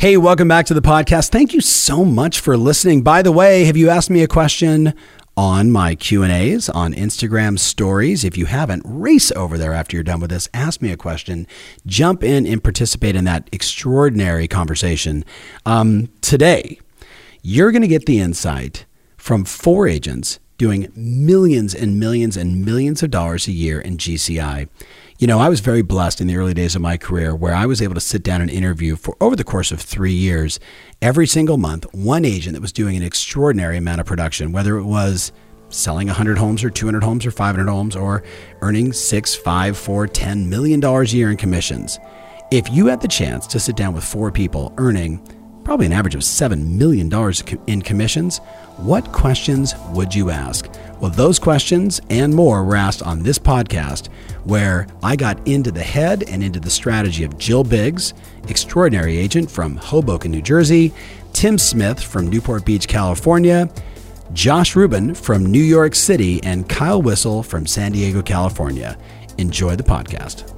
Hey, welcome back to the podcast. Thank you so much for listening. By the way, have you asked me a question on my Q&As on Instagram stories? If you haven't, race over there after you're done with this, ask me a question, jump in and participate in that extraordinary conversation. Um, today, you're going to get the insight from four agents doing millions and millions and millions of dollars a year in GCI. You know, I was very blessed in the early days of my career where I was able to sit down and interview for over the course of three years, every single month, one agent that was doing an extraordinary amount of production, whether it was selling 100 homes or 200 homes or 500 homes or earning six, five, four, ten million dollars a year in commissions. If you had the chance to sit down with four people earning probably an average of $7 million in commissions, what questions would you ask? Well, those questions and more were asked on this podcast, where I got into the head and into the strategy of Jill Biggs, extraordinary agent from Hoboken, New Jersey, Tim Smith from Newport Beach, California, Josh Rubin from New York City, and Kyle Whissel from San Diego, California. Enjoy the podcast.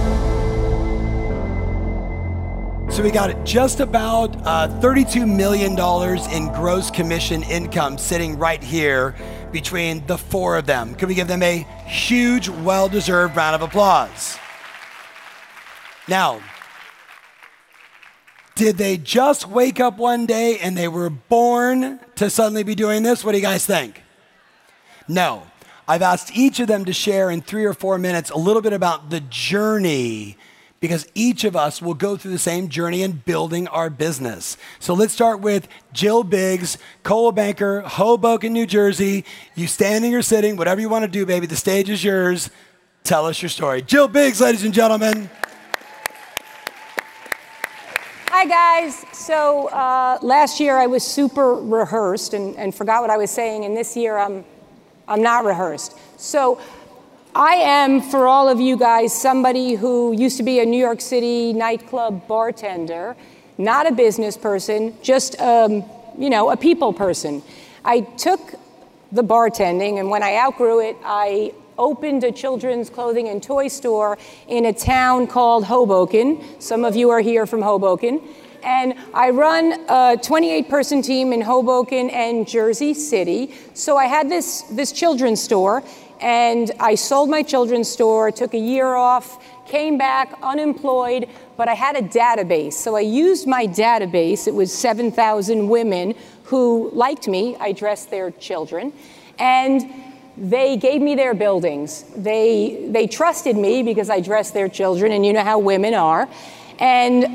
So we got just about uh, $32 million in gross commission income sitting right here between the four of them. Can we give them a huge, well deserved round of applause? Now, did they just wake up one day and they were born to suddenly be doing this? What do you guys think? No. I've asked each of them to share in three or four minutes a little bit about the journey because each of us will go through the same journey in building our business. So let's start with Jill Biggs, Coldwell Banker, Hoboken, New Jersey. You standing or sitting, whatever you want to do, baby, the stage is yours. Tell us your story. Jill Biggs, ladies and gentlemen. Hi, guys. So uh, last year I was super rehearsed and, and forgot what I was saying, and this year I'm, I'm not rehearsed. So I am, for all of you guys, somebody who used to be a New York City nightclub bartender, not a business person, just, um, you know, a people person. I took the bartending, and when I outgrew it, I opened a children's clothing and toy store in a town called Hoboken. Some of you are here from Hoboken. And I run a 28 person team in Hoboken and Jersey City. So I had this, this children's store, and I sold my children's store, took a year off, came back unemployed, but I had a database. So I used my database. It was 7,000 women who liked me. I dressed their children. And they gave me their buildings. They, they trusted me because I dressed their children, and you know how women are. And,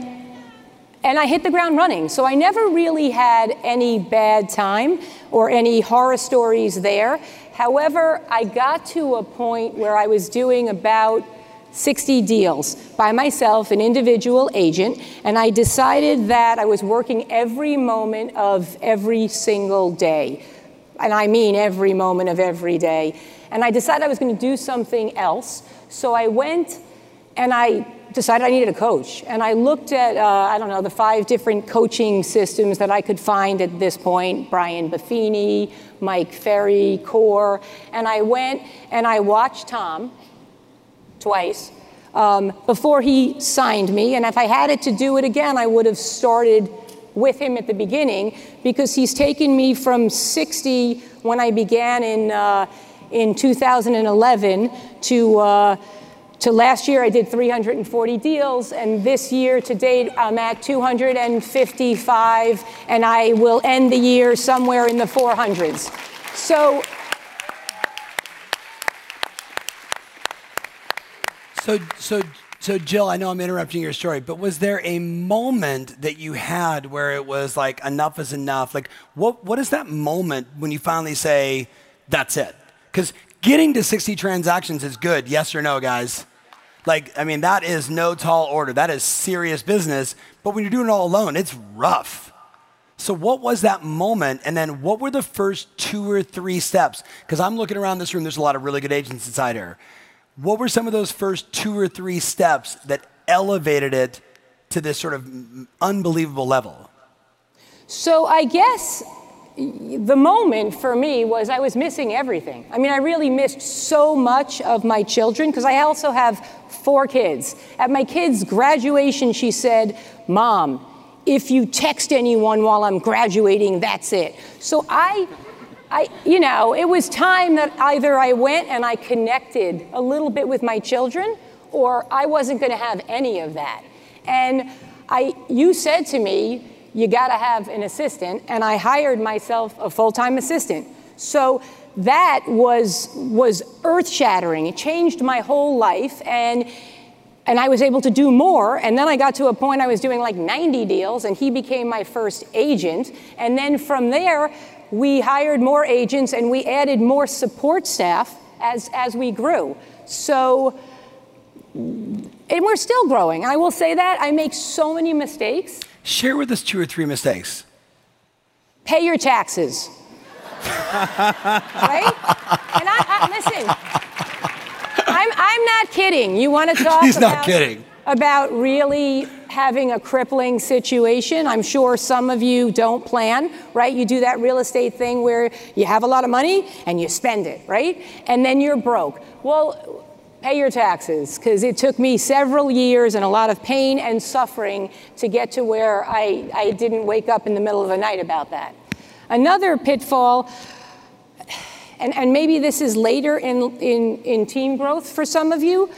and I hit the ground running. So I never really had any bad time or any horror stories there. However, I got to a point where I was doing about 60 deals by myself, an individual agent, and I decided that I was working every moment of every single day. And I mean every moment of every day. And I decided I was going to do something else. So I went and I decided I needed a coach. And I looked at, uh, I don't know, the five different coaching systems that I could find at this point Brian Buffini, Mike Ferry, CORE. And I went and I watched Tom twice um, before he signed me. And if I had it to do it again, I would have started with him at the beginning because he's taken me from 60 when I began in, uh, in 2011 to uh, to last year, I did 340 deals, and this year to date, I'm at 255, and I will end the year somewhere in the 400s. So, so, so, so, Jill, I know I'm interrupting your story, but was there a moment that you had where it was like enough is enough? Like, what, what is that moment when you finally say, that's it? Because getting to 60 transactions is good, yes or no, guys? Like, I mean, that is no tall order. That is serious business. But when you're doing it all alone, it's rough. So, what was that moment? And then, what were the first two or three steps? Because I'm looking around this room, there's a lot of really good agents inside here. What were some of those first two or three steps that elevated it to this sort of unbelievable level? So, I guess the moment for me was I was missing everything. I mean, I really missed so much of my children because I also have four kids. At my kids' graduation, she said, Mom, if you text anyone while I'm graduating, that's it. So I, I, you know, it was time that either I went and I connected a little bit with my children or I wasn't going to have any of that. And I, you said to me, you got to have an assistant. And I hired myself a full time assistant. So that was, was earth shattering. It changed my whole life. And and I was able to do more. And then I got to a point I was doing like 90 deals, and he became my first agent. And then from there, we hired more agents and we added more support staff as, as we grew. So, and we're still growing. I will say that. I make so many mistakes. Share with us two or three mistakes. Pay your taxes. right? And I, I, listen, I'm, I'm not kidding. You want to talk He's about, not kidding. about really having a crippling situation. I'm sure some of you don't plan, right? You do that real estate thing where you have a lot of money and you spend it, right? And then you're broke. Well, pay your taxes because it took me several years and a lot of pain and suffering to get to where I, I didn't wake up in the middle of the night about that. Another pitfall, and, and maybe this is later in, in, in team growth for some of you,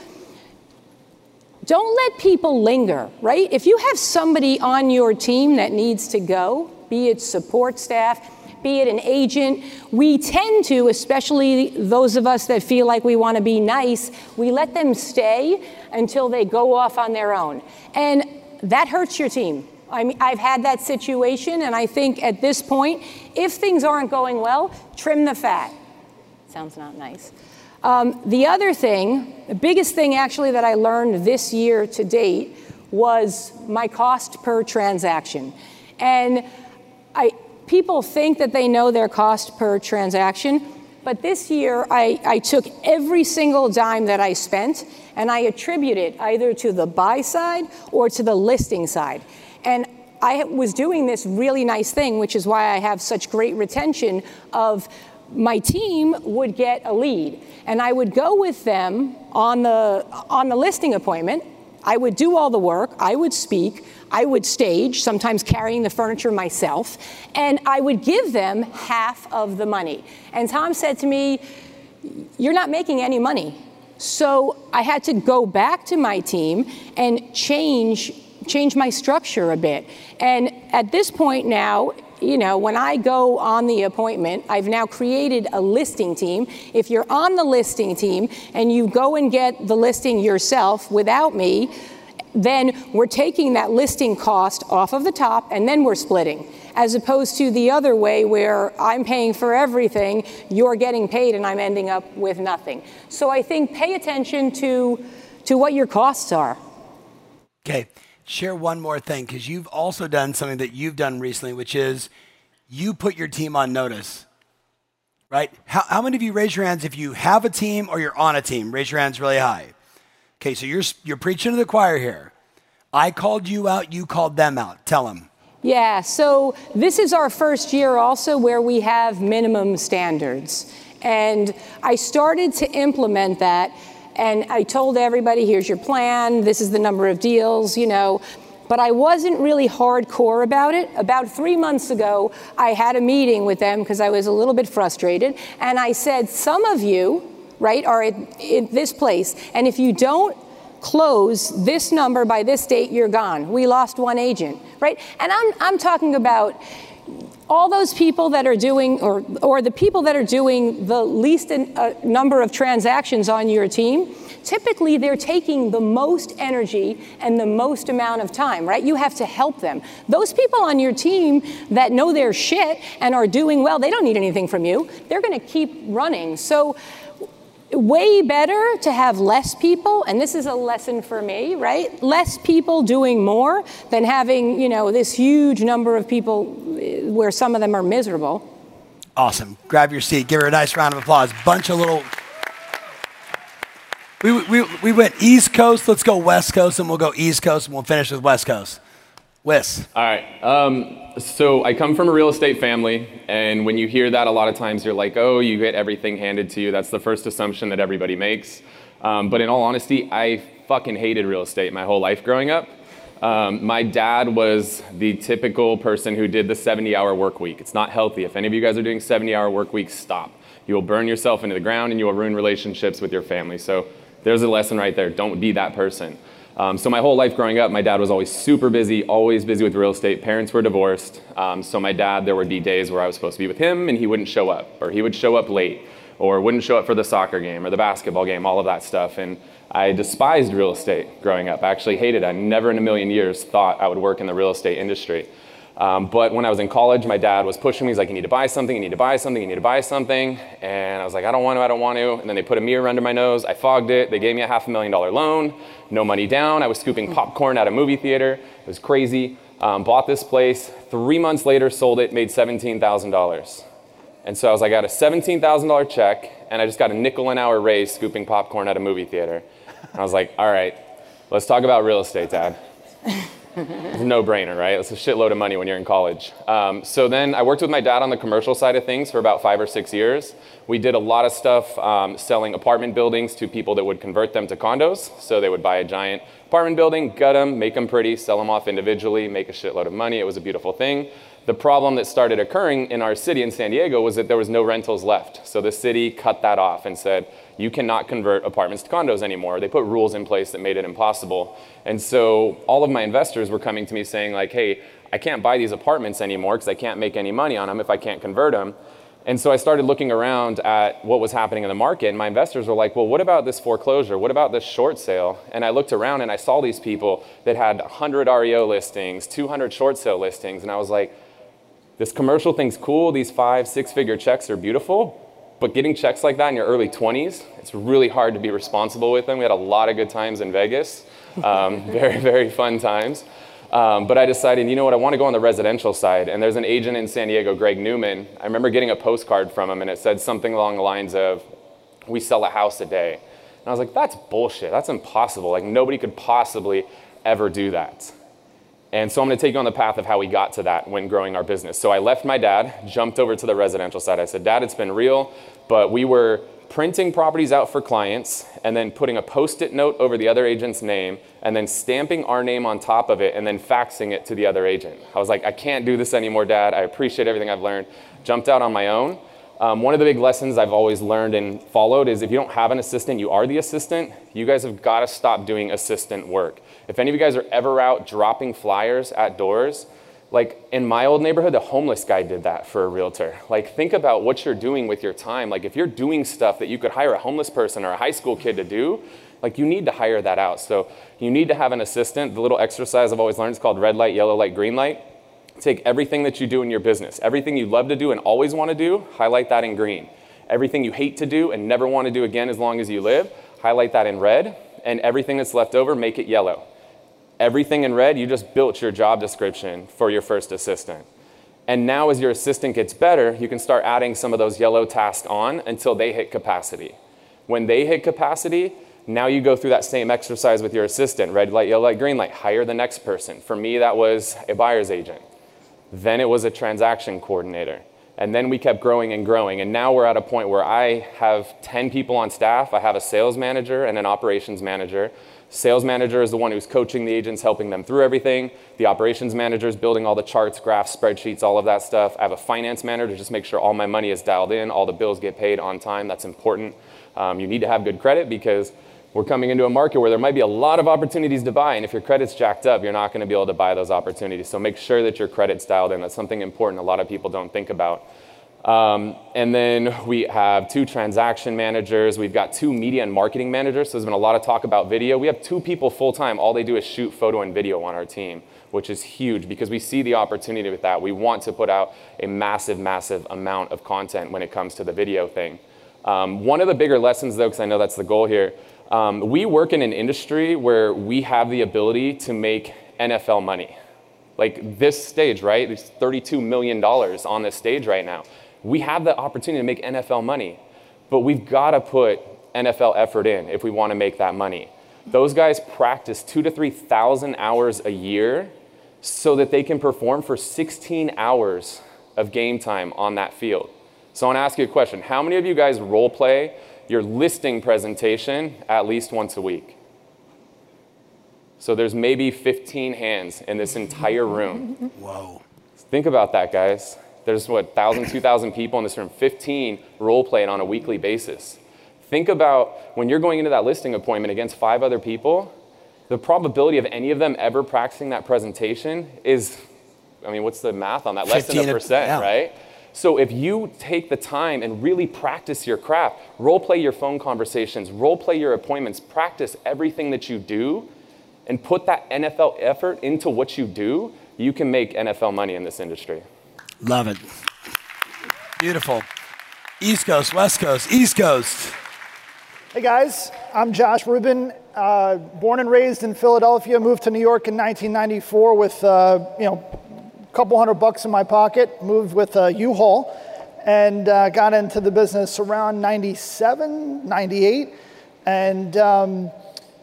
don't let people linger, right? If you have somebody on your team that needs to go, be it support staff, be it an agent, we tend to, especially those of us that feel like we want to be nice, we let them stay until they go off on their own. And that hurts your team. I mean, I've had that situation, and I think at this point, if things aren't going well, trim the fat. Sounds not nice. Um, the other thing, the biggest thing actually that I learned this year to date was my cost per transaction. And I, people think that they know their cost per transaction, but this year I, I took every single dime that I spent and I attribute it either to the buy side or to the listing side. And I was doing this really nice thing, which is why I have such great retention of my team would get a lead and I would go with them on the on the listing appointment. I would do all the work, I would speak, I would stage, sometimes carrying the furniture myself, and I would give them half of the money. And Tom said to me, You're not making any money. So I had to go back to my team and change change my structure a bit. And at this point now, you know, when I go on the appointment, I've now created a listing team. If you're on the listing team and you go and get the listing yourself without me, then we're taking that listing cost off of the top and then we're splitting, as opposed to the other way where I'm paying for everything, you're getting paid, and I'm ending up with nothing. So I think pay attention to, to what your costs are. Okay, share one more thing because you've also done something that you've done recently, which is you put your team on notice. Right? How, how many of you raise your hands if you have a team or you're on a team? Raise your hands really high. Okay, so you're, you're preaching to the choir here. I called you out, you called them out. Tell them. Yeah, so this is our first year also where we have minimum standards. And I started to implement that, and I told everybody here's your plan, this is the number of deals, you know. But I wasn't really hardcore about it. About three months ago, I had a meeting with them because I was a little bit frustrated. And I said, Some of you, right, are in this place. And if you don't close this number by this date, you're gone. We lost one agent, right? And I'm, I'm talking about all those people that are doing, or, or the people that are doing the least in, uh, number of transactions on your team, typically they're taking the most energy and the most amount of time, right? You have to help them. Those people on your team that know their shit and are doing well, they don't need anything from you. They're going to keep running. So, way better to have less people and this is a lesson for me right less people doing more than having you know this huge number of people eh, where some of them are miserable. Awesome. Grab your seat. Give her a nice round of applause. Bunch of little. We, we, we went East Coast. Let's go West Coast, and we'll go East Coast, and we'll finish with West Coast. Wes. All right. Um, so I come from a real estate family, and when you hear that, a lot of times you're like, oh, you get everything handed to you. That's the first assumption that everybody makes. Um, but in all honesty, I fucking hated real estate my whole life growing up. Um, my dad was the typical person who did the 70 hour work week. It's not healthy. If any of you guys are doing 70 hour work weeks, stop. You will burn yourself into the ground and you will ruin relationships with your family. So there's a lesson right there. Don't be that person. Um, so my whole life growing up, my dad was always super busy, always busy with real estate. Parents were divorced. Um, so my dad, there would be days where I was supposed to be with him and he wouldn't show up, or he would show up late, or wouldn't show up for the soccer game or the basketball game, all of that stuff. And I despised real estate growing up. I actually hated it. I never in a million years thought I would work in the real estate industry. Um, but when I was in college, my dad was pushing me. He's like, you need to buy something, you need to buy something, you need to buy something. And I was like, I don't want to, I don't want to. And then they put a mirror under my nose. I fogged it. They gave me a half a million dollar loan, no money down. I was scooping popcorn at a movie theater. It was crazy. Um, bought this place. Three months later, sold it, made $17,000. And so I was like, I got a $17,000 check, and I just got a nickel an hour raise scooping popcorn at a movie theater. And I was like, all right, let's talk about real estate, Dad. it's no-brainer, right? It's a shitload of money when you're in college. Um, so then I worked with my dad on the commercial side of things for about five or six years. We did a lot of stuff um, selling apartment buildings to people that would convert them to condos. So they would buy a giant apartment building, gut them, make them pretty, sell them off individually, make a shitload of money. It was a beautiful thing. The problem that started occurring in our city in San Diego was that there was no rentals left. So the city cut that off and said, you cannot convert apartments to condos anymore. They put rules in place that made it impossible. And so all of my investors were coming to me saying like, hey, I can't buy these apartments anymore because I can't make any money on them if I can't convert them. And so I started looking around at what was happening in the market, and my investors were like, well, what about this foreclosure? What about this short sale? And I looked around and I saw these people that had 100 REO listings, 200 short sale listings, and I was like, this commercial thing's cool, these five, six figure checks are beautiful, but getting checks like that in your early 20s, it's really hard to be responsible with them. We had a lot of good times in Vegas, um, very, very fun times. Um, but I decided, you know what, I want to go on the residential side. And there's an agent in San Diego, Greg Newman. I remember getting a postcard from him, and it said something along the lines of, We sell a house a day. And I was like, That's bullshit. That's impossible. Like, nobody could possibly ever do that. And so I'm going to take you on the path of how we got to that when growing our business. So I left my dad, jumped over to the residential side. I said, Dad, it's been real, but we were printing properties out for clients and then putting a post it note over the other agent's name and then stamping our name on top of it and then faxing it to the other agent. I was like, I can't do this anymore, Dad. I appreciate everything I've learned. Jumped out on my own. Um, one of the big lessons I've always learned and followed is if you don't have an assistant, you are the assistant. You guys have got to stop doing assistant work. If any of you guys are ever out dropping flyers at doors, like in my old neighborhood, the homeless guy did that for a realtor. Like, think about what you're doing with your time. Like, if you're doing stuff that you could hire a homeless person or a high school kid to do, like, you need to hire that out. So, you need to have an assistant. The little exercise I've always learned is called red light, yellow light, green light. Take everything that you do in your business, everything you love to do and always want to do, highlight that in green. Everything you hate to do and never want to do again as long as you live, highlight that in red. And everything that's left over, make it yellow everything in red, you just built your job description for your first assistant. And now, as your assistant gets better, you can start adding some of those yellow tasks on until they hit capacity. When they hit capacity, now you go through that same exercise with your assistant red light, yellow light, green light, hire the next person. For me, that was a buyer's agent. Then it was a transaction coordinator. And then we kept growing and growing. And now we're at a point where I have 10 people on staff. I have a sales manager and an operations manager. Sales manager is the one who's coaching the agents, helping them through everything. The operations manager is building all the charts, graphs, spreadsheets, all of that stuff. I have a finance manager to just make sure all my money is dialed in, all the bills get paid on time. That's important. Um, you need to have good credit because we're coming into a market where there might be a lot of opportunities to buy, and if your credit's jacked up, you're not going to be able to buy those opportunities. So make sure that your credit's dialed in. That's something important a lot of people don't think about. Um, and then we have two transaction managers. We've got two media and marketing managers. So there's been a lot of talk about video. We have two people full time. All they do is shoot photo and video on our team, which is huge because we see the opportunity with that. We want to put out a massive, massive amount of content when it comes to the video thing. Um, one of the bigger lessons, though, because I know that's the goal here, um, we work in an industry where we have the ability to make NFL money. Like this stage, right? There's $32 million on this stage right now. We have the opportunity to make NFL money, but we've got to put NFL effort in if we want to make that money. Those guys practice two to 3,000 hours a year so that they can perform for 16 hours of game time on that field. So I want to ask you a question. How many of you guys role play your listing presentation at least once a week? So there's maybe 15 hands in this entire room. Whoa. Think about that, guys. There's what, 1,000, 2,000 people in this room, 15 role playing on a weekly basis. Think about when you're going into that listing appointment against five other people, the probability of any of them ever practicing that presentation is, I mean, what's the math on that? Less than a 15 percent, yeah. right? So if you take the time and really practice your craft, role play your phone conversations, role play your appointments, practice everything that you do, and put that NFL effort into what you do, you can make NFL money in this industry. Love it. Beautiful. East Coast, West Coast, East Coast. Hey guys, I'm Josh Rubin. Uh, born and raised in Philadelphia, moved to New York in 1994 with uh, you know a couple hundred bucks in my pocket. Moved with uh, U-Haul and uh, got into the business around 97, 98, and um,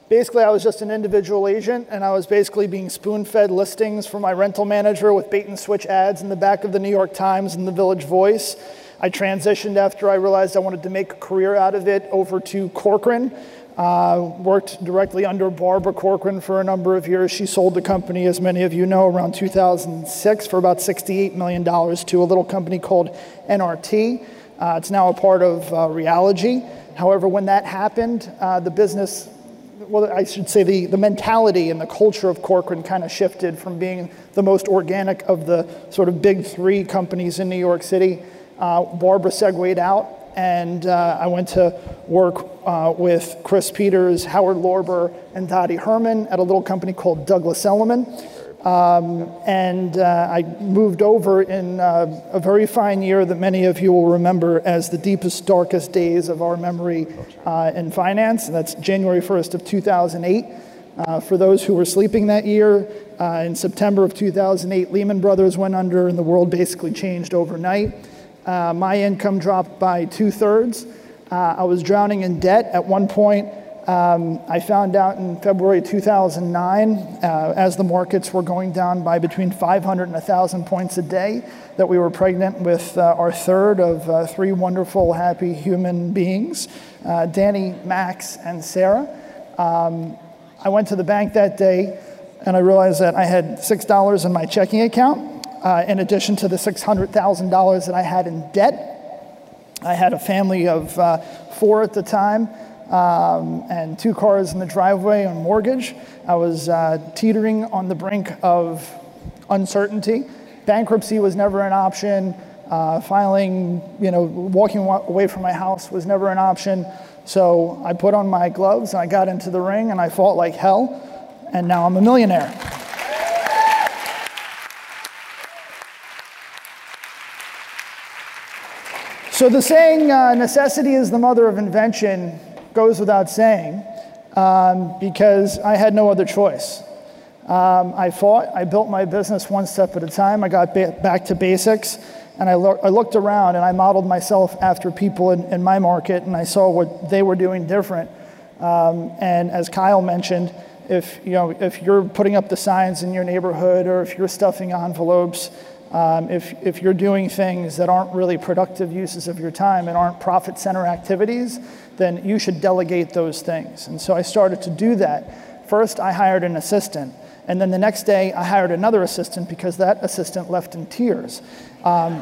basically I was just an individual agent, and I was basically being spoon-fed listings from my rental manager with bait and switch ads in the back of the New York Times and the Village Voice. I transitioned after I realized I wanted to make a career out of it over to Corcoran. Uh, worked directly under Barbara Corcoran for a number of years. She sold the company, as many of you know, around 2006 for about $68 million to a little company called NRT. Uh, it's now a part of uh. However, when that happened, uh, the business well, I should say the, the mentality and the culture of Corcoran kind of shifted from being the most organic of the sort of big three companies in New York City. Uh, Barbara segued out, and uh, I went to work uh, with Chris Peters, Howard Lorber, and Dottie Herman at a little company called Douglas Elliman. Um, and uh, I moved over in uh, a very fine year that many of you will remember as the deepest, darkest days of our memory uh, in finance. And that's January 1st of 2008. Uh, for those who were sleeping that year, uh, in September of 2008, Lehman Brothers went under and the world basically changed overnight. Uh, my income dropped by two thirds. I was drowning in debt at one point. Um, I found out in February 2009, uh, as the markets were going down by between 500 and 1,000 points a day, that we were pregnant with uh, our third of uh, three wonderful, happy human beings uh, Danny, Max, and Sarah. Um, I went to the bank that day and I realized that I had $6 in my checking account, uh, in addition to the $600,000 that I had in debt. I had a family of uh, four at the time um, and two cars in the driveway on mortgage. I was uh, teetering on the brink of uncertainty. Bankruptcy was never an option. Uh, filing, you know, walking away from my house was never an option. So I put on my gloves and I got into the ring and I fought like hell. And now I'm a millionaire. So the saying, uh, necessity is the mother of invention, goes without saying um, because I had no other choice. Um, I fought, I built my business one step at a time. I got ba- back to basics and I, lo- I, looked around and I modeled myself after people in, in, my market and I saw what they were doing different. Um, and as Kyle mentioned, if, you know, if you're putting up the signs in your neighborhood or if you're stuffing envelopes, um, if, if you're doing things that aren't really productive uses of your time and aren't profit center activities, then you should delegate those things. And so I started to do that. First, I hired an assistant. And then the next day, I hired another assistant because that assistant left in tears. Um,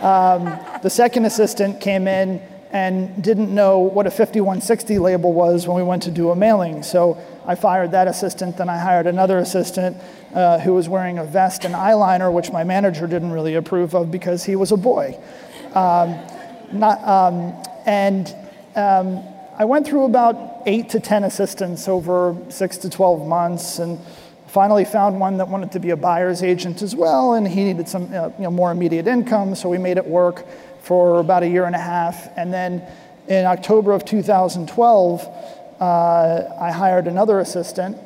um, the second assistant came in and didn't know what a 5160 label was when we went to do a mailing. So I fired that assistant, then I hired another assistant uh, who was wearing a vest and eyeliner, which my manager didn't really approve of because he was a boy. Um, not, um, and um, I went through about eight to 10 assistants over six to 12 months and finally found one that wanted to be a buyer's agent as well, and he needed some uh, you know, more immediate income, so we made it work for about a year and a half. And then in October of 2012, uh, I hired another assistant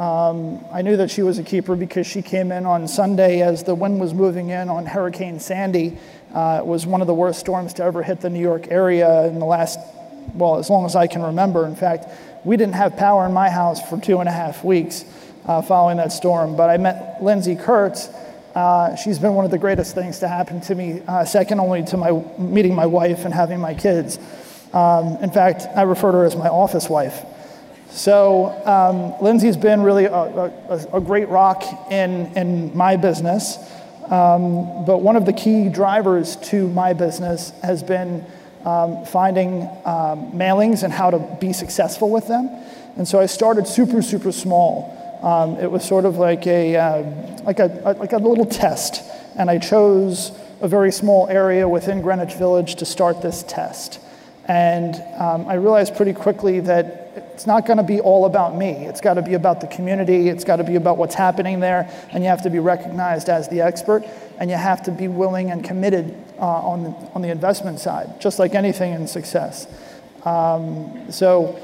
Um, I knew that she was a keeper because she came in on Sunday as the wind was moving in on Hurricane Sandy. Uh, it was one of the worst storms to ever hit the New York area in the last, well, as long as I can remember. In fact, we didn't have power in my house for two and a half weeks uh, following that storm. But I met Lindsay Kurtz. Uh, she's been one of the greatest things to happen to me, uh, second only to my meeting my wife and having my kids. Um, in fact, I refer to her as my office wife. So um, Lindsay's been really a, a, a, great rock in, in my business. Um, but one of the key drivers to my business has been um, finding um, mailings and how to be successful with them. And so I started super, super small. Um, it was sort of like a, uh, like, a, like a little test. And I chose a very small area within Greenwich Village to start this test. And um, I realized pretty quickly that it's not going to be all about me. It's got to be about the community. It's got to be about what's happening there. And you have to be recognized as the expert. And you have to be willing and committed uh, on, the, on the investment side, just like anything in success. Um, so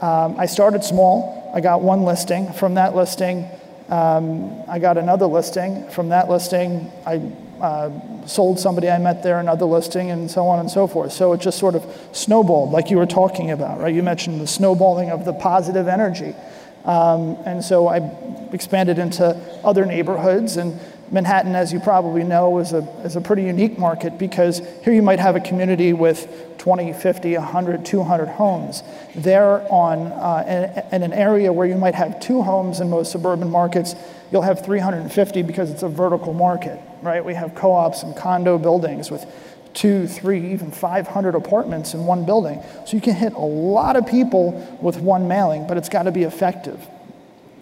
um, I started small. I got one listing. From that listing, um, I got another listing. From that listing, I uh, sold somebody I met there another listing, and so on and so forth. So it just sort of snowballed, like you were talking about, right? You mentioned the snowballing of the positive energy. Um, and so I expanded into other neighborhoods. And Manhattan, as you probably know, is a, is a pretty unique market because here you might have a community with 20, 50, 100, 200 homes. There, on uh, in, in an area where you might have two homes in most suburban markets, you'll have 350 because it's a vertical market, right? We have co ops and condo buildings with two, three, even 500 apartments in one building. So you can hit a lot of people with one mailing, but it's got to be effective.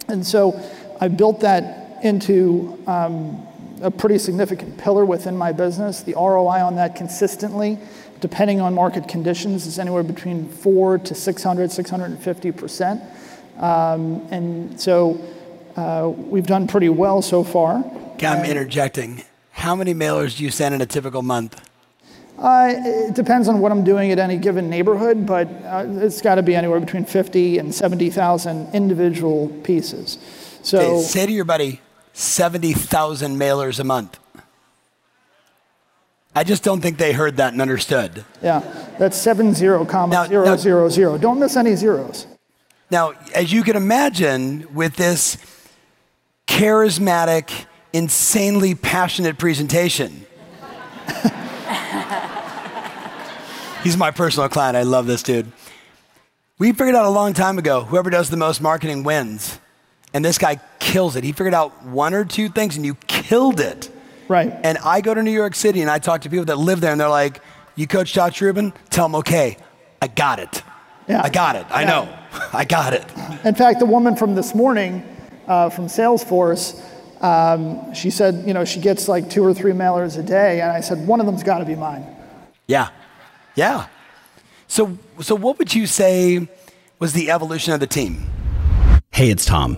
And so I built that into um, a pretty significant pillar within my business. The ROI on that consistently, depending on market conditions, is anywhere between four to 600, 650 percent. Um, and so uh, we've done pretty well so far. I'm interjecting. How many mailers do you send in a typical month? Uh, it depends on what I'm doing at any given neighborhood, but uh, it's got to be anywhere between 50 and 70,000 individual pieces. So okay, say to your buddy, 70,000 mailers a month. I just don't think they heard that and understood. Yeah, that's seven zero comma now, zero now, zero zero. Don't miss any zeros. Now, as you can imagine, with this charismatic, insanely passionate presentation. He's my personal client. I love this dude. We figured out a long time ago whoever does the most marketing wins. And this guy kills it. He figured out one or two things and you killed it. Right. And I go to New York City and I talk to people that live there and they're like, You coach Josh Rubin? Tell them, okay, I got it. Yeah. I got it. I yeah. know. I got it. In fact, the woman from this morning uh, from Salesforce, um, she said, you know, she gets like two or three mailers a day. And I said, one of them's got to be mine. Yeah. Yeah. So, so what would you say was the evolution of the team? Hey, it's Tom.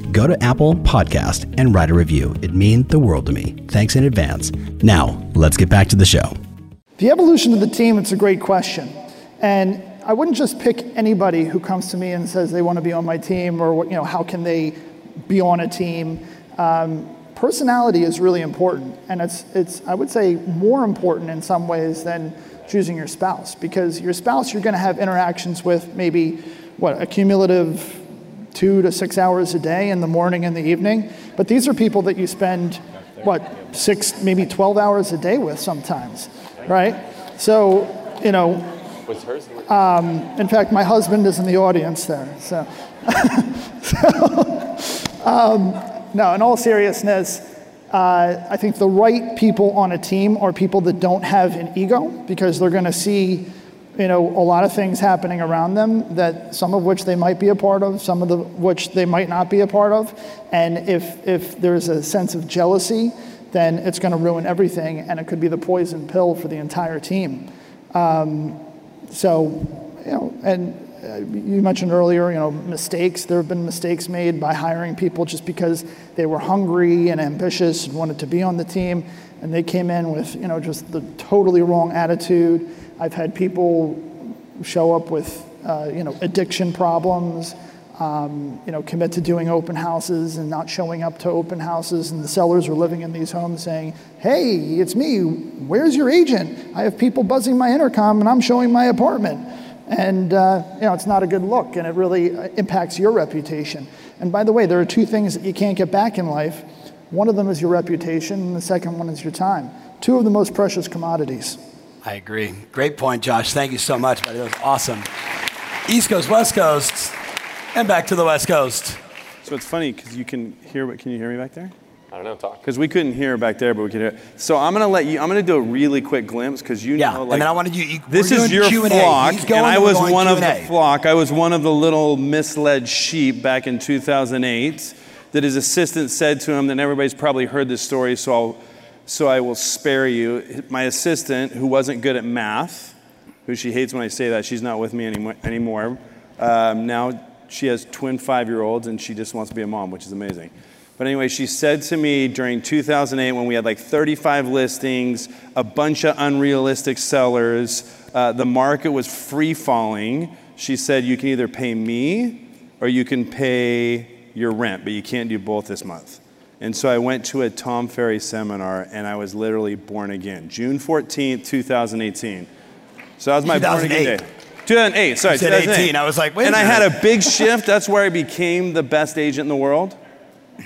go to Apple Podcast and write a review. It means the world to me. Thanks in advance. Now, let's get back to the show. The evolution of the team, it's a great question. And I wouldn't just pick anybody who comes to me and says they want to be on my team or you know how can they be on a team. Um, personality is really important, and it's it's I would say more important in some ways than choosing your spouse because your spouse you're going to have interactions with maybe what a cumulative two to six hours a day in the morning and the evening. But these are people that you spend, what, six, maybe 12 hours a day with sometimes, right? So, you know, um, in fact, my husband is in the audience there. So, so um, no, in all seriousness, uh, I think the right people on a team are people that don't have an ego because they're going to see you know, a lot of things happening around them that some of which they might be a part of, some of the which they might not be a part of. And if, if there's a sense of jealousy, then it's going to ruin everything, and it could be the poison pill for the entire team. Um, so, you know, and uh, you mentioned earlier, you know, mistakes. There have been mistakes made by hiring people just because they were hungry and ambitious and wanted to be on the team, and they came in with, you know, just the totally wrong attitude. I've had people show up with, uh, you know, addiction problems um, you know, commit to doing open houses and not showing up to open houses, and the sellers are living in these homes saying, "Hey, it's me. Where's your agent? I have people buzzing my intercom, and I'm showing my apartment." And uh, you know, it's not a good look, and it really uh, impacts your reputation. And by the way, there are two things that you can't get back in life. One of them is your reputation, and the second one is your time. Two of the most precious commodities. I agree. Great point, Josh. Thank you so much, buddy. That was awesome. East Coast, West Coast. And back to the West Coast. So it's funny because you can hear. What can you hear me back there? I don't know. Talk. Because we couldn't hear back there, but we could hear. So I'm gonna let you. I'm gonna do a really quick glimpse because you yeah, know. Like, and then I wanted you. you this is your Q&A. flock, and I was one Q&A. of the flock. I was one of the little misled sheep back in 2008. That his assistant said to him that everybody's probably heard this story, so I'll, so I will spare you. My assistant, who wasn't good at math, who she hates when I say that, she's not with me anymore. um, now she has twin five year olds and she just wants to be a mom, which is amazing. But anyway, she said to me during 2008 when we had like 35 listings, a bunch of unrealistic sellers, uh, the market was free falling. She said, You can either pay me or you can pay your rent, but you can't do both this month. And so I went to a Tom Ferry seminar and I was literally born again. June 14th, 2018. So that was my born again day. 2008, sorry, 2018. I was like, wait. And I had a big shift. That's where I became the best agent in the world.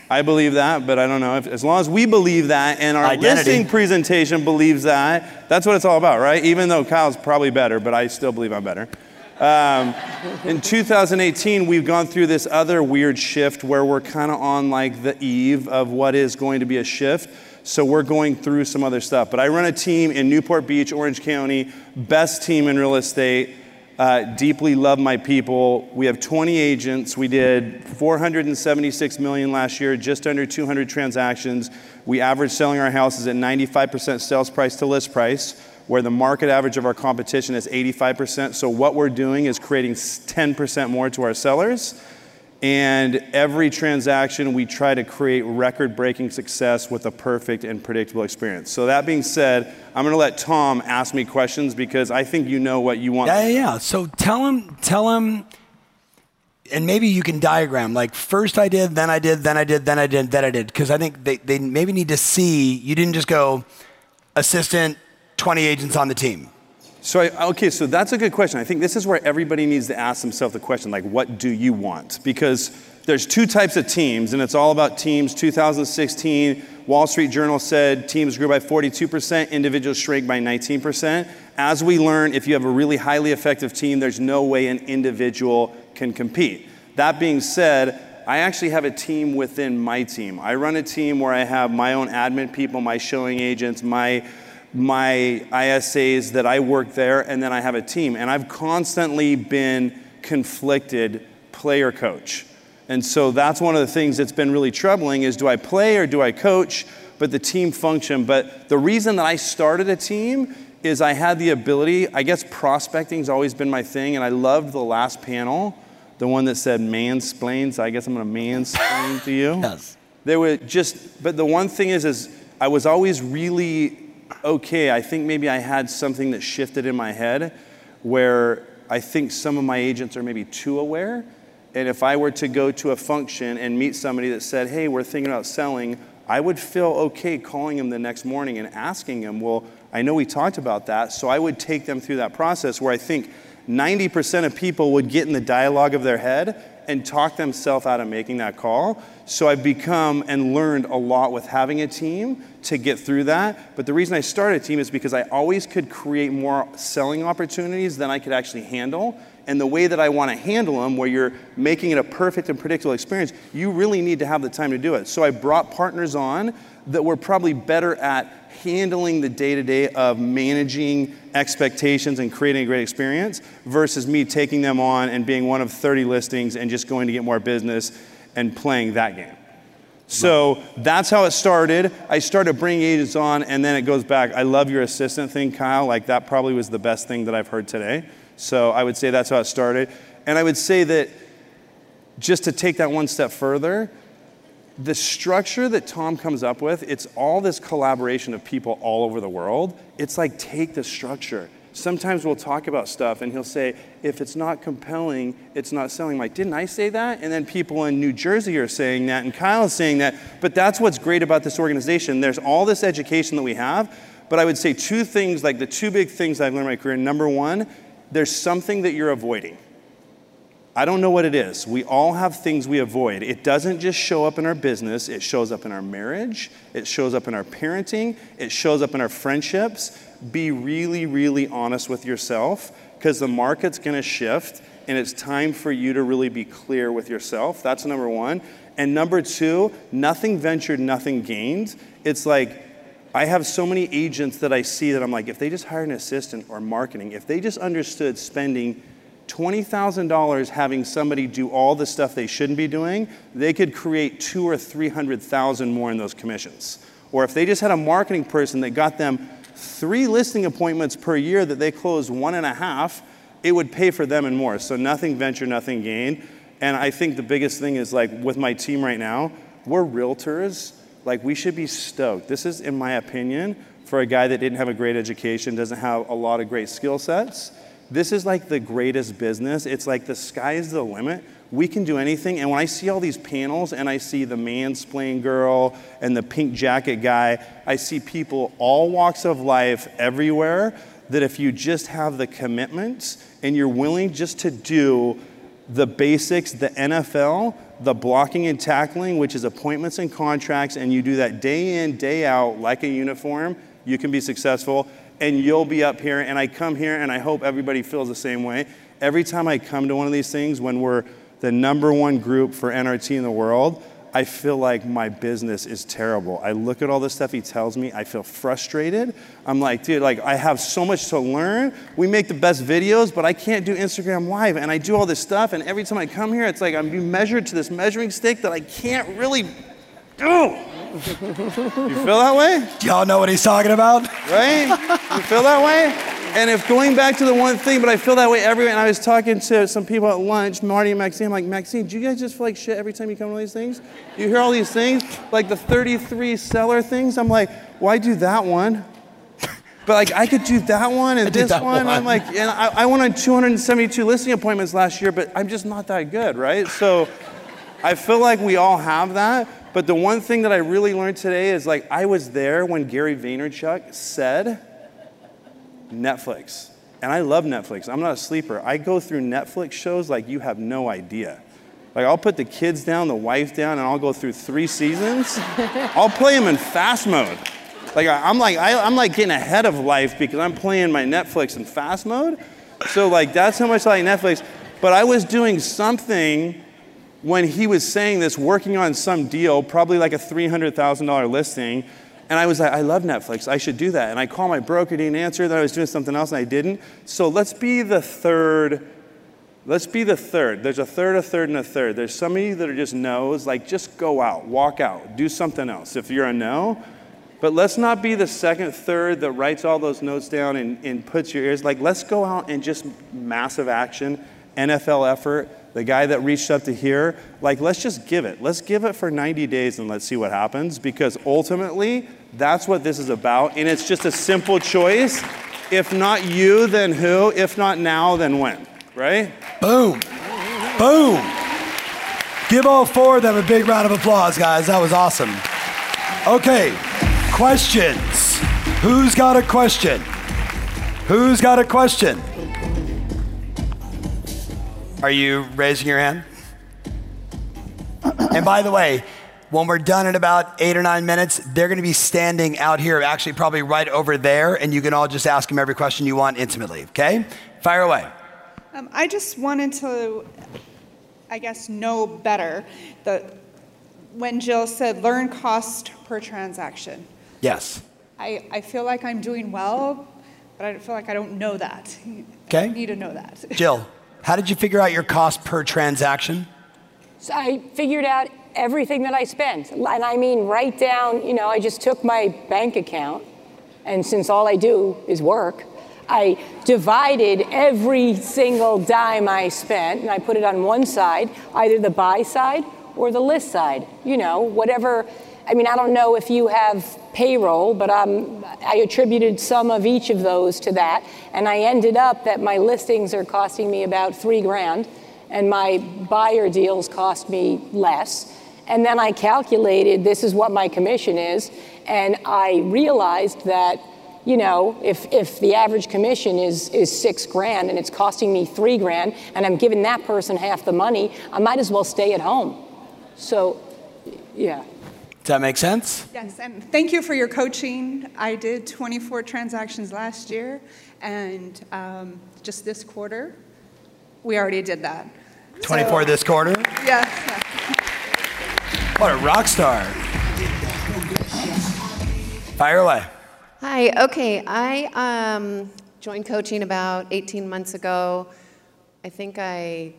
I believe that, but I don't know if as long as we believe that and our Identity. listing presentation believes that, that's what it's all about, right? Even though Kyle's probably better, but I still believe I'm better. Um, in 2018, we've gone through this other weird shift where we're kind of on like the eve of what is going to be a shift. So we're going through some other stuff. But I run a team in Newport Beach, Orange County, best team in real estate uh, deeply love my people. We have 20 agents. We did 476 million last year, just under 200 transactions. We average selling our houses at 95% sales price to list price, where the market average of our competition is 85%. So what we're doing is creating 10% more to our sellers and every transaction, we try to create record breaking success with a perfect and predictable experience. So, that being said, I'm going to let Tom ask me questions because I think you know what you want. Yeah, yeah, yeah. So, tell him, tell him, and maybe you can diagram like first I did, then I did, then I did, then I did, then I did. Because I think they, they maybe need to see you didn't just go assistant, 20 agents on the team. So, I, okay, so that's a good question. I think this is where everybody needs to ask themselves the question like, what do you want? Because there's two types of teams, and it's all about teams. 2016, Wall Street Journal said teams grew by 42%, individuals shrank by 19%. As we learn, if you have a really highly effective team, there's no way an individual can compete. That being said, I actually have a team within my team. I run a team where I have my own admin people, my showing agents, my my ISAs that I work there, and then I have a team. And I've constantly been conflicted player coach. And so that's one of the things that's been really troubling is do I play or do I coach? But the team function. But the reason that I started a team is I had the ability, I guess prospecting's always been my thing, and I loved the last panel, the one that said mansplain. So I guess I'm gonna mansplain to you. Yes. There were just, but the one thing is, is I was always really okay, I think maybe I had something that shifted in my head where I think some of my agents are maybe too aware. And if I were to go to a function and meet somebody that said, hey, we're thinking about selling, I would feel okay calling them the next morning and asking them, well, I know we talked about that. So I would take them through that process where I think 90% of people would get in the dialogue of their head and talk themselves out of making that call. So I've become and learned a lot with having a team to get through that. But the reason I started a team is because I always could create more selling opportunities than I could actually handle. And the way that I want to handle them, where you're making it a perfect and predictable experience, you really need to have the time to do it. So I brought partners on that were probably better at handling the day to day of managing expectations and creating a great experience versus me taking them on and being one of 30 listings and just going to get more business and playing that game. So that's how it started. I started bringing agents on, and then it goes back. I love your assistant thing, Kyle. Like, that probably was the best thing that I've heard today. So I would say that's how it started. And I would say that just to take that one step further, the structure that Tom comes up with, it's all this collaboration of people all over the world. It's like take the structure. Sometimes we'll talk about stuff and he'll say, if it's not compelling, it's not selling. I'm like, didn't I say that? And then people in New Jersey are saying that, and Kyle's saying that. But that's what's great about this organization. There's all this education that we have. But I would say two things, like the two big things I've learned in my career. Number one, there's something that you're avoiding. I don't know what it is. We all have things we avoid. It doesn't just show up in our business, it shows up in our marriage, it shows up in our parenting, it shows up in our friendships. Be really, really honest with yourself because the market's going to shift and it's time for you to really be clear with yourself. That's number one. And number two, nothing ventured, nothing gained. It's like, I have so many agents that I see that I'm like, if they just hired an assistant or marketing, if they just understood spending $20,000 having somebody do all the stuff they shouldn't be doing, they could create two or 300,000 more in those commissions. Or if they just had a marketing person that got them three listing appointments per year that they closed one and a half, it would pay for them and more. So nothing venture, nothing gain. And I think the biggest thing is like with my team right now, we're realtors. Like we should be stoked. This is, in my opinion, for a guy that didn't have a great education, doesn't have a lot of great skill sets this is like the greatest business. It's like the sky is the limit. We can do anything. And when I see all these panels and I see the mansplain girl and the pink jacket guy, I see people all walks of life everywhere that if you just have the commitment and you're willing just to do the basics, the NFL, the blocking and tackling, which is appointments and contracts, and you do that day in, day out like a uniform, you can be successful and you'll be up here. And I come here, and I hope everybody feels the same way. Every time I come to one of these things, when we're the number one group for NRT in the world, I feel like my business is terrible. I look at all the stuff he tells me, I feel frustrated. I'm like, dude, like I have so much to learn. We make the best videos, but I can't do Instagram live and I do all this stuff and every time I come here it's like I'm being measured to this measuring stick that I can't really do. You feel that way? Do y'all know what he's talking about? Right? You feel that way? And if going back to the one thing, but I feel that way everywhere. And I was talking to some people at lunch, Marty and Maxine. I'm like, Maxine, do you guys just feel like shit every time you come to these things? You hear all these things, like the 33 seller things. I'm like, why do that one? But like I could do that one and this one. one. I'm like, and I, I went on 272 listing appointments last year, but I'm just not that good, right? So I feel like we all have that. But the one thing that I really learned today is like I was there when Gary Vaynerchuk said Netflix. And I love Netflix. I'm not a sleeper. I go through Netflix shows like you have no idea. Like I'll put the kids down, the wife down, and I'll go through three seasons. I'll play them in fast mode. Like I'm like I, I'm like getting ahead of life because I'm playing my Netflix in fast mode. So like that's how much I like Netflix. But I was doing something when he was saying this, working on some deal, probably like a $300,000 listing. And I was like, I love Netflix. I should do that. And I called my broker, didn't answer. That I was doing something else and I didn't. So let's be the third. Let's be the third. There's a third, a third, and a third. There's some of you that are just no's. Like, just go out, walk out, do something else if you're a no. But let's not be the second, third that writes all those notes down and, and puts your ears. Like, let's go out and just massive action, NFL effort the guy that reached up to here, like, let's just give it. Let's give it for 90 days and let's see what happens because ultimately, that's what this is about. And it's just a simple choice. If not you, then who? If not now, then when? Right? Boom. Boom. Give all four of them a big round of applause, guys. That was awesome. Okay, questions. Who's got a question? Who's got a question? Are you raising your hand? and by the way, when we're done in about eight or nine minutes, they're going to be standing out here, actually, probably right over there, and you can all just ask them every question you want intimately, okay? Fire away. Um, I just wanted to, I guess, know better the, when Jill said learn cost per transaction. Yes. I, I feel like I'm doing well, but I feel like I don't know that. Okay. I need to know that. Jill. How did you figure out your cost per transaction? So I figured out everything that I spend. And I mean, write down, you know, I just took my bank account, and since all I do is work, I divided every single dime I spent and I put it on one side, either the buy side or the list side. You know, whatever. I mean, I don't know if you have payroll, but um, I attributed some of each of those to that. And I ended up that my listings are costing me about three grand and my buyer deals cost me less. And then I calculated this is what my commission is. And I realized that you know, if, if the average commission is, is six grand and it's costing me three grand and I'm giving that person half the money, I might as well stay at home. So, yeah. Does that make sense? Yes, and thank you for your coaching. I did 24 transactions last year, and um, just this quarter, we already did that. 24 so, this quarter? Yes. What a rock star. Fire away. Hi, okay. I um, joined coaching about 18 months ago. I think I,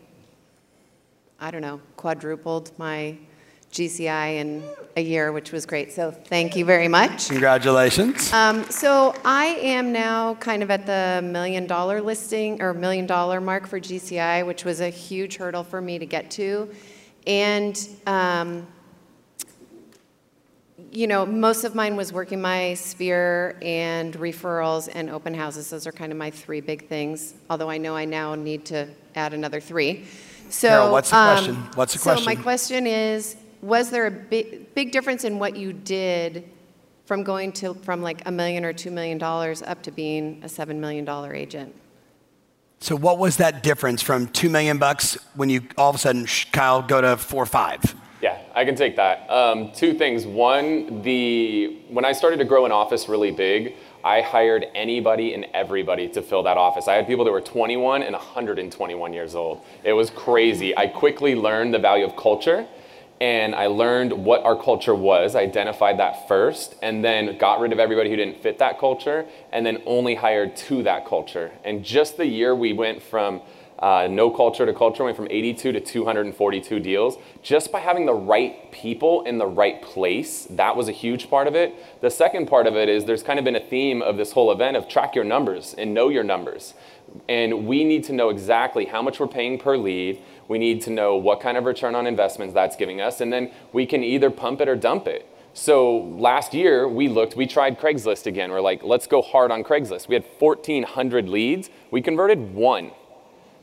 I don't know, quadrupled my GCI in a year, which was great. So thank you very much. Congratulations. Um, so I am now kind of at the million dollar listing or million dollar mark for GCI, which was a huge hurdle for me to get to. And um, you know, most of mine was working my sphere and referrals and open houses. Those are kind of my three big things. Although I know I now need to add another three. So, Carol, what's the um, question? What's the so question? So my question is: Was there a big, big difference in what you did from going to from like a million or two million dollars up to being a seven million dollar agent? So what was that difference from two million bucks when you all of a sudden, Kyle, go to four or five? Yeah, I can take that. Um, two things. One, the when I started to grow an office really big, I hired anybody and everybody to fill that office. I had people that were 21 and 121 years old. It was crazy. I quickly learned the value of culture and I learned what our culture was, identified that first, and then got rid of everybody who didn't fit that culture, and then only hired to that culture. And just the year we went from uh, no culture to culture went from 82 to 242 deals just by having the right people in the right place. That was a huge part of it. The second part of it is there's kind of been a theme of this whole event of track your numbers and know your numbers. And we need to know exactly how much we're paying per lead. We need to know what kind of return on investments that's giving us. And then we can either pump it or dump it. So last year we looked, we tried Craigslist again. We're like, let's go hard on Craigslist. We had 1,400 leads. We converted one.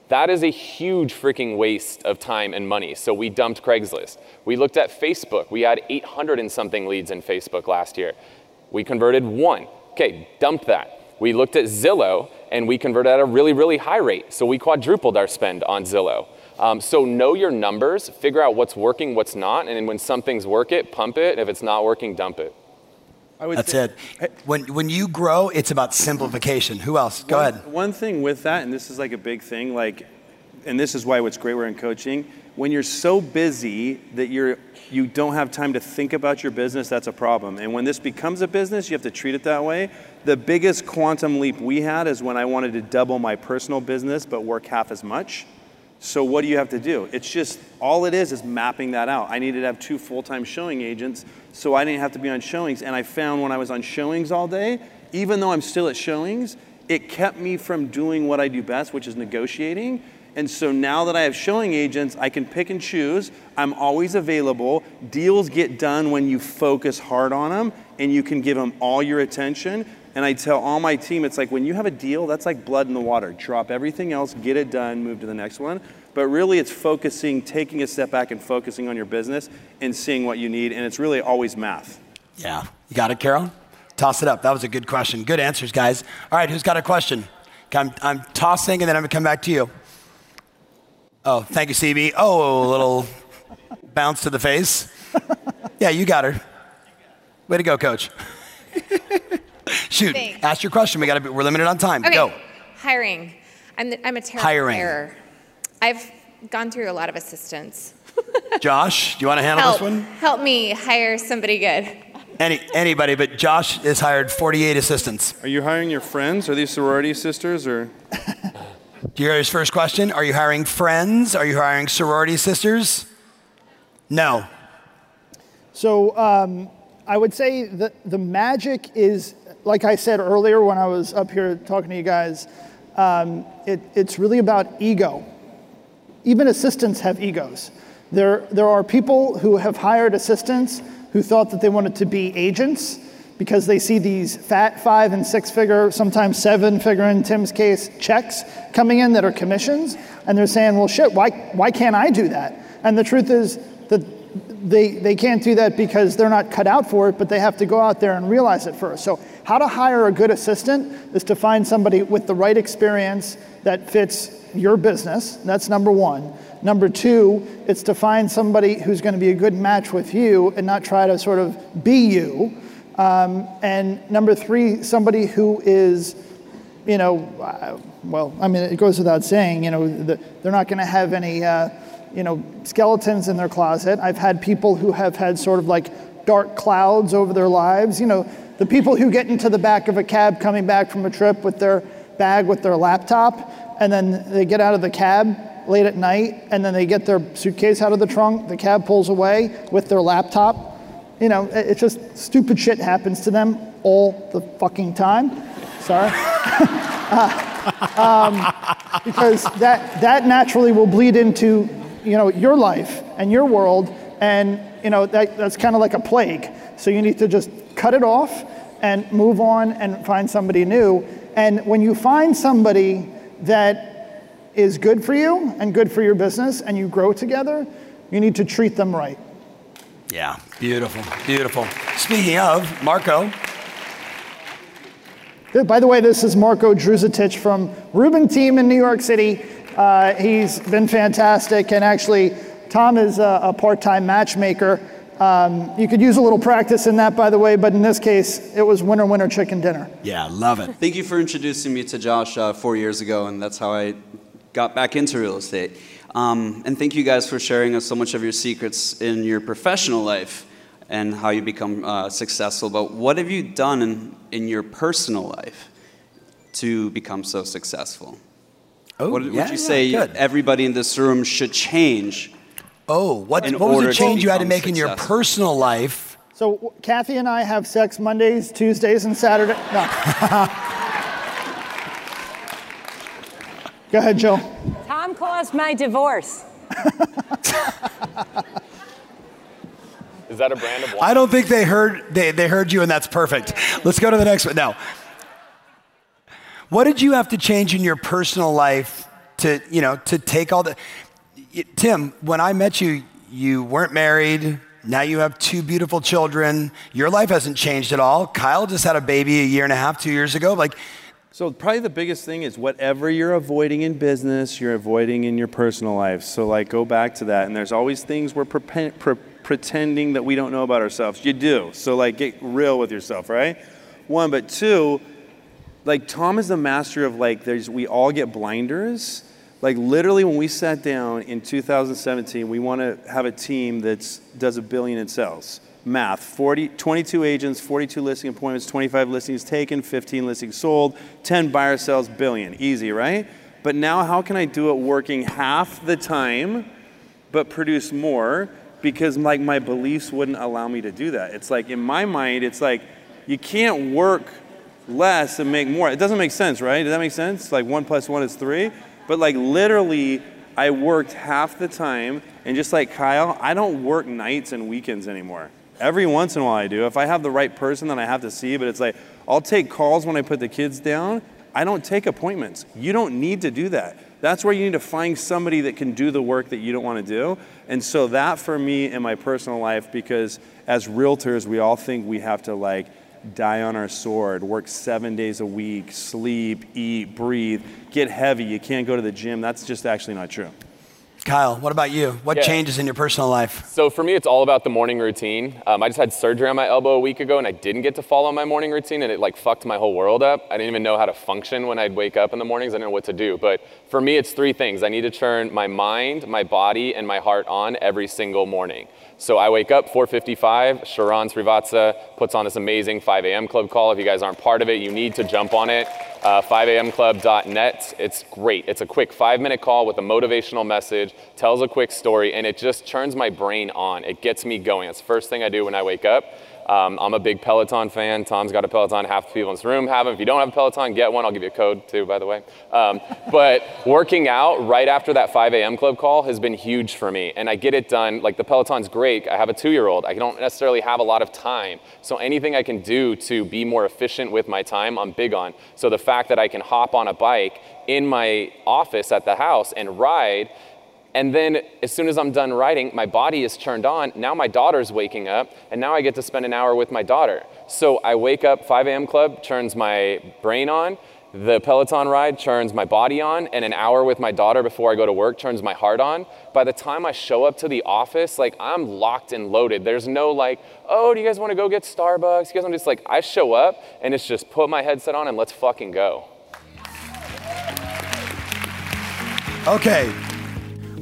That is a huge freaking waste of time and money. So we dumped Craigslist. We looked at Facebook. We had 800 and something leads in Facebook last year. We converted one. Okay, dumped that. We looked at Zillow and we converted at a really, really high rate. So we quadrupled our spend on Zillow. Um, so know your numbers, figure out what's working, what's not, and when something's work it, pump it. If it's not working, dump it. That's say, it. When, when you grow, it's about simplification. Who else? Go one, ahead. One thing with that, and this is like a big thing, like, and this is why what's great we're in coaching. When you're so busy that you're you don't have time to think about your business, that's a problem. And when this becomes a business, you have to treat it that way. The biggest quantum leap we had is when I wanted to double my personal business but work half as much. So what do you have to do? It's just all it is is mapping that out. I needed to have two full-time showing agents, so I didn't have to be on showings. And I found when I was on showings all day, even though I'm still at showings, it kept me from doing what I do best, which is negotiating. And so now that I have showing agents, I can pick and choose. I'm always available. Deals get done when you focus hard on them and you can give them all your attention. And I tell all my team, it's like when you have a deal, that's like blood in the water. Drop everything else, get it done, move to the next one. But really, it's focusing, taking a step back and focusing on your business and seeing what you need. And it's really always math. Yeah. You got it, Carol? Toss it up. That was a good question. Good answers, guys. All right, who's got a question? I'm, I'm tossing and then I'm going to come back to you. Oh, thank you, CB. Oh, a little bounce to the face. Yeah, you got her. Way to go, coach. Shoot, Thanks. ask your question. We got to be, we're limited on time. Okay. Go. Hiring. I'm, the, I'm a terrible Hiring. hirer. I've gone through a lot of assistants. Josh, do you want to handle help, this one? Help me hire somebody good. Any, anybody, but Josh has hired 48 assistants. Are you hiring your friends? Are these sorority sisters or? do you hear his first question? Are you hiring friends? Are you hiring sorority sisters? No. So um, I would say that the magic is, like I said earlier when I was up here talking to you guys, um, it, it's really about ego. Even assistants have egos. There, there are people who have hired assistants who thought that they wanted to be agents because they see these fat five and six figure, sometimes seven figure in Tim's case, checks coming in that are commissions. And they're saying, well, shit, why, why can't I do that? And the truth is that they, they can't do that because they're not cut out for it, but they have to go out there and realize it first. So, how to hire a good assistant is to find somebody with the right experience that fits your business. That's number one. Number two, it's to find somebody who's going to be a good match with you and not try to sort of be you. Um, and number three, somebody who is, you know, uh, well, I mean, it goes without saying, you know, the, they're not going to have any. Uh, you know, skeletons in their closet. I've had people who have had sort of like dark clouds over their lives. You know, the people who get into the back of a cab coming back from a trip with their bag with their laptop, and then they get out of the cab late at night, and then they get their suitcase out of the trunk, the cab pulls away with their laptop. You know, it's just stupid shit happens to them all the fucking time. Sorry. uh, um, because that, that naturally will bleed into you know, your life and your world, and you know, that, that's kind of like a plague. So you need to just cut it off and move on and find somebody new. And when you find somebody that is good for you and good for your business and you grow together, you need to treat them right. Yeah, beautiful, beautiful. Speaking of, Marco. By the way, this is Marco Druzitich from Rubin Team in New York City. Uh, he's been fantastic, and actually, Tom is a, a part-time matchmaker. Um, you could use a little practice in that, by the way, but in this case, it was winner, winner, chicken dinner. Yeah, love it. Thank you for introducing me to Josh uh, four years ago, and that's how I got back into real estate. Um, and thank you guys for sharing us so much of your secrets in your professional life and how you become uh, successful. But what have you done in, in your personal life to become so successful? Oh, what yeah, would you say good. everybody in this room should change? Oh, what, what was the change you had to become make in your personal life? So Kathy and I have sex Mondays, Tuesdays, and Saturday. No. Go ahead, Jill. Tom caused my divorce. Is that a brand of wine? I don't think they heard they, they heard you, and that's perfect. Let's go to the next one. Now, what did you have to change in your personal life to you know to take all the? Tim, when I met you, you weren't married. Now you have two beautiful children. Your life hasn't changed at all. Kyle just had a baby a year and a half, two years ago. Like, So probably the biggest thing is whatever you're avoiding in business, you're avoiding in your personal life. So like go back to that. And there's always things we're prepen- pre- pretending that we don't know about ourselves. You do. So like get real with yourself, right? One, but two, like Tom is the master of like there's we all get blinders. Like literally when we sat down in 2017, we want to have a team that does a billion in sales. Math, 40, 22 agents, 42 listing appointments, 25 listings taken, 15 listings sold, 10 buyer sales, billion. Easy, right? But now how can I do it working half the time but produce more because like my beliefs wouldn't allow me to do that. It's like in my mind, it's like you can't work less and make more. It doesn't make sense, right? Does that make sense? Like one plus one is three. But like literally, I worked half the time, and just like Kyle, I don't work nights and weekends anymore. Every once in a while I do. If I have the right person, then I have to see. But it's like I'll take calls when I put the kids down. I don't take appointments. You don't need to do that. That's where you need to find somebody that can do the work that you don't want to do. And so that for me in my personal life, because as realtors, we all think we have to like die on our sword, work seven days a week, sleep, eat, breathe, get heavy. You can't go to the gym. That's just actually not true. Kyle, what about you? What Yeah. changes in your personal life? So for me, it's all about the morning routine. Um, I just had surgery on my elbow a week ago, and I didn't get to follow my morning routine, and it like fucked my whole world up. I didn't even know how to function when I'd wake up in the mornings. I didn't know what to do. But for me, it's three things. I need to turn my mind, my body, and my heart on every single morning. So I wake up 4:55. Sharon Srivatsa puts on this amazing 5 a.m. club call. If you guys aren't part of it, you need to jump on it. Uh, 5amclub.net. It's great. It's a quick five-minute call with a motivational message message, tells a quick story, and it just turns my brain on. It gets me going. It's the first thing I do when I wake up. Um, I'm a big Peloton fan. Tom's got a Peloton. Half the people in this room have them. If you don't have a Peloton, get one. I'll give you a code too, by the way. Um, but working out right after that 5 a.m. club call has been huge for me. And I get it done. Like the Peloton's great. I have a two year old. I don't necessarily have a lot of time. So anything I can do to be more efficient with my time, I'm big on. So the fact that I can hop on a bike in my office at the house and ride and then as soon as I'm done writing, my body is turned on. Now my daughter's waking up, and now I get to spend an hour with my daughter. So I wake up, 5 a.m. club turns my brain on. The Peloton ride turns my body on, and an hour with my daughter before I go to work turns my heart on. By the time I show up to the office, like I'm locked and loaded. There's no like, oh, do you guys want to go get Starbucks? You guys want to just like, I show up and it's just put my headset on and let's fucking go. Okay,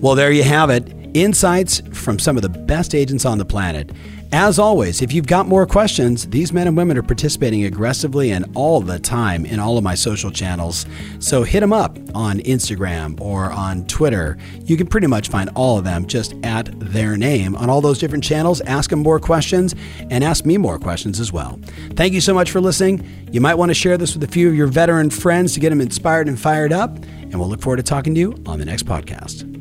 well, there you have it. Insights from some of the best agents on the planet. As always, if you've got more questions, these men and women are participating aggressively and all the time in all of my social channels. So hit them up on Instagram or on Twitter. You can pretty much find all of them just at their name on all those different channels. Ask them more questions and ask me more questions as well. Thank you so much for listening. You might want to share this with a few of your veteran friends to get them inspired and fired up. And we'll look forward to talking to you on the next podcast.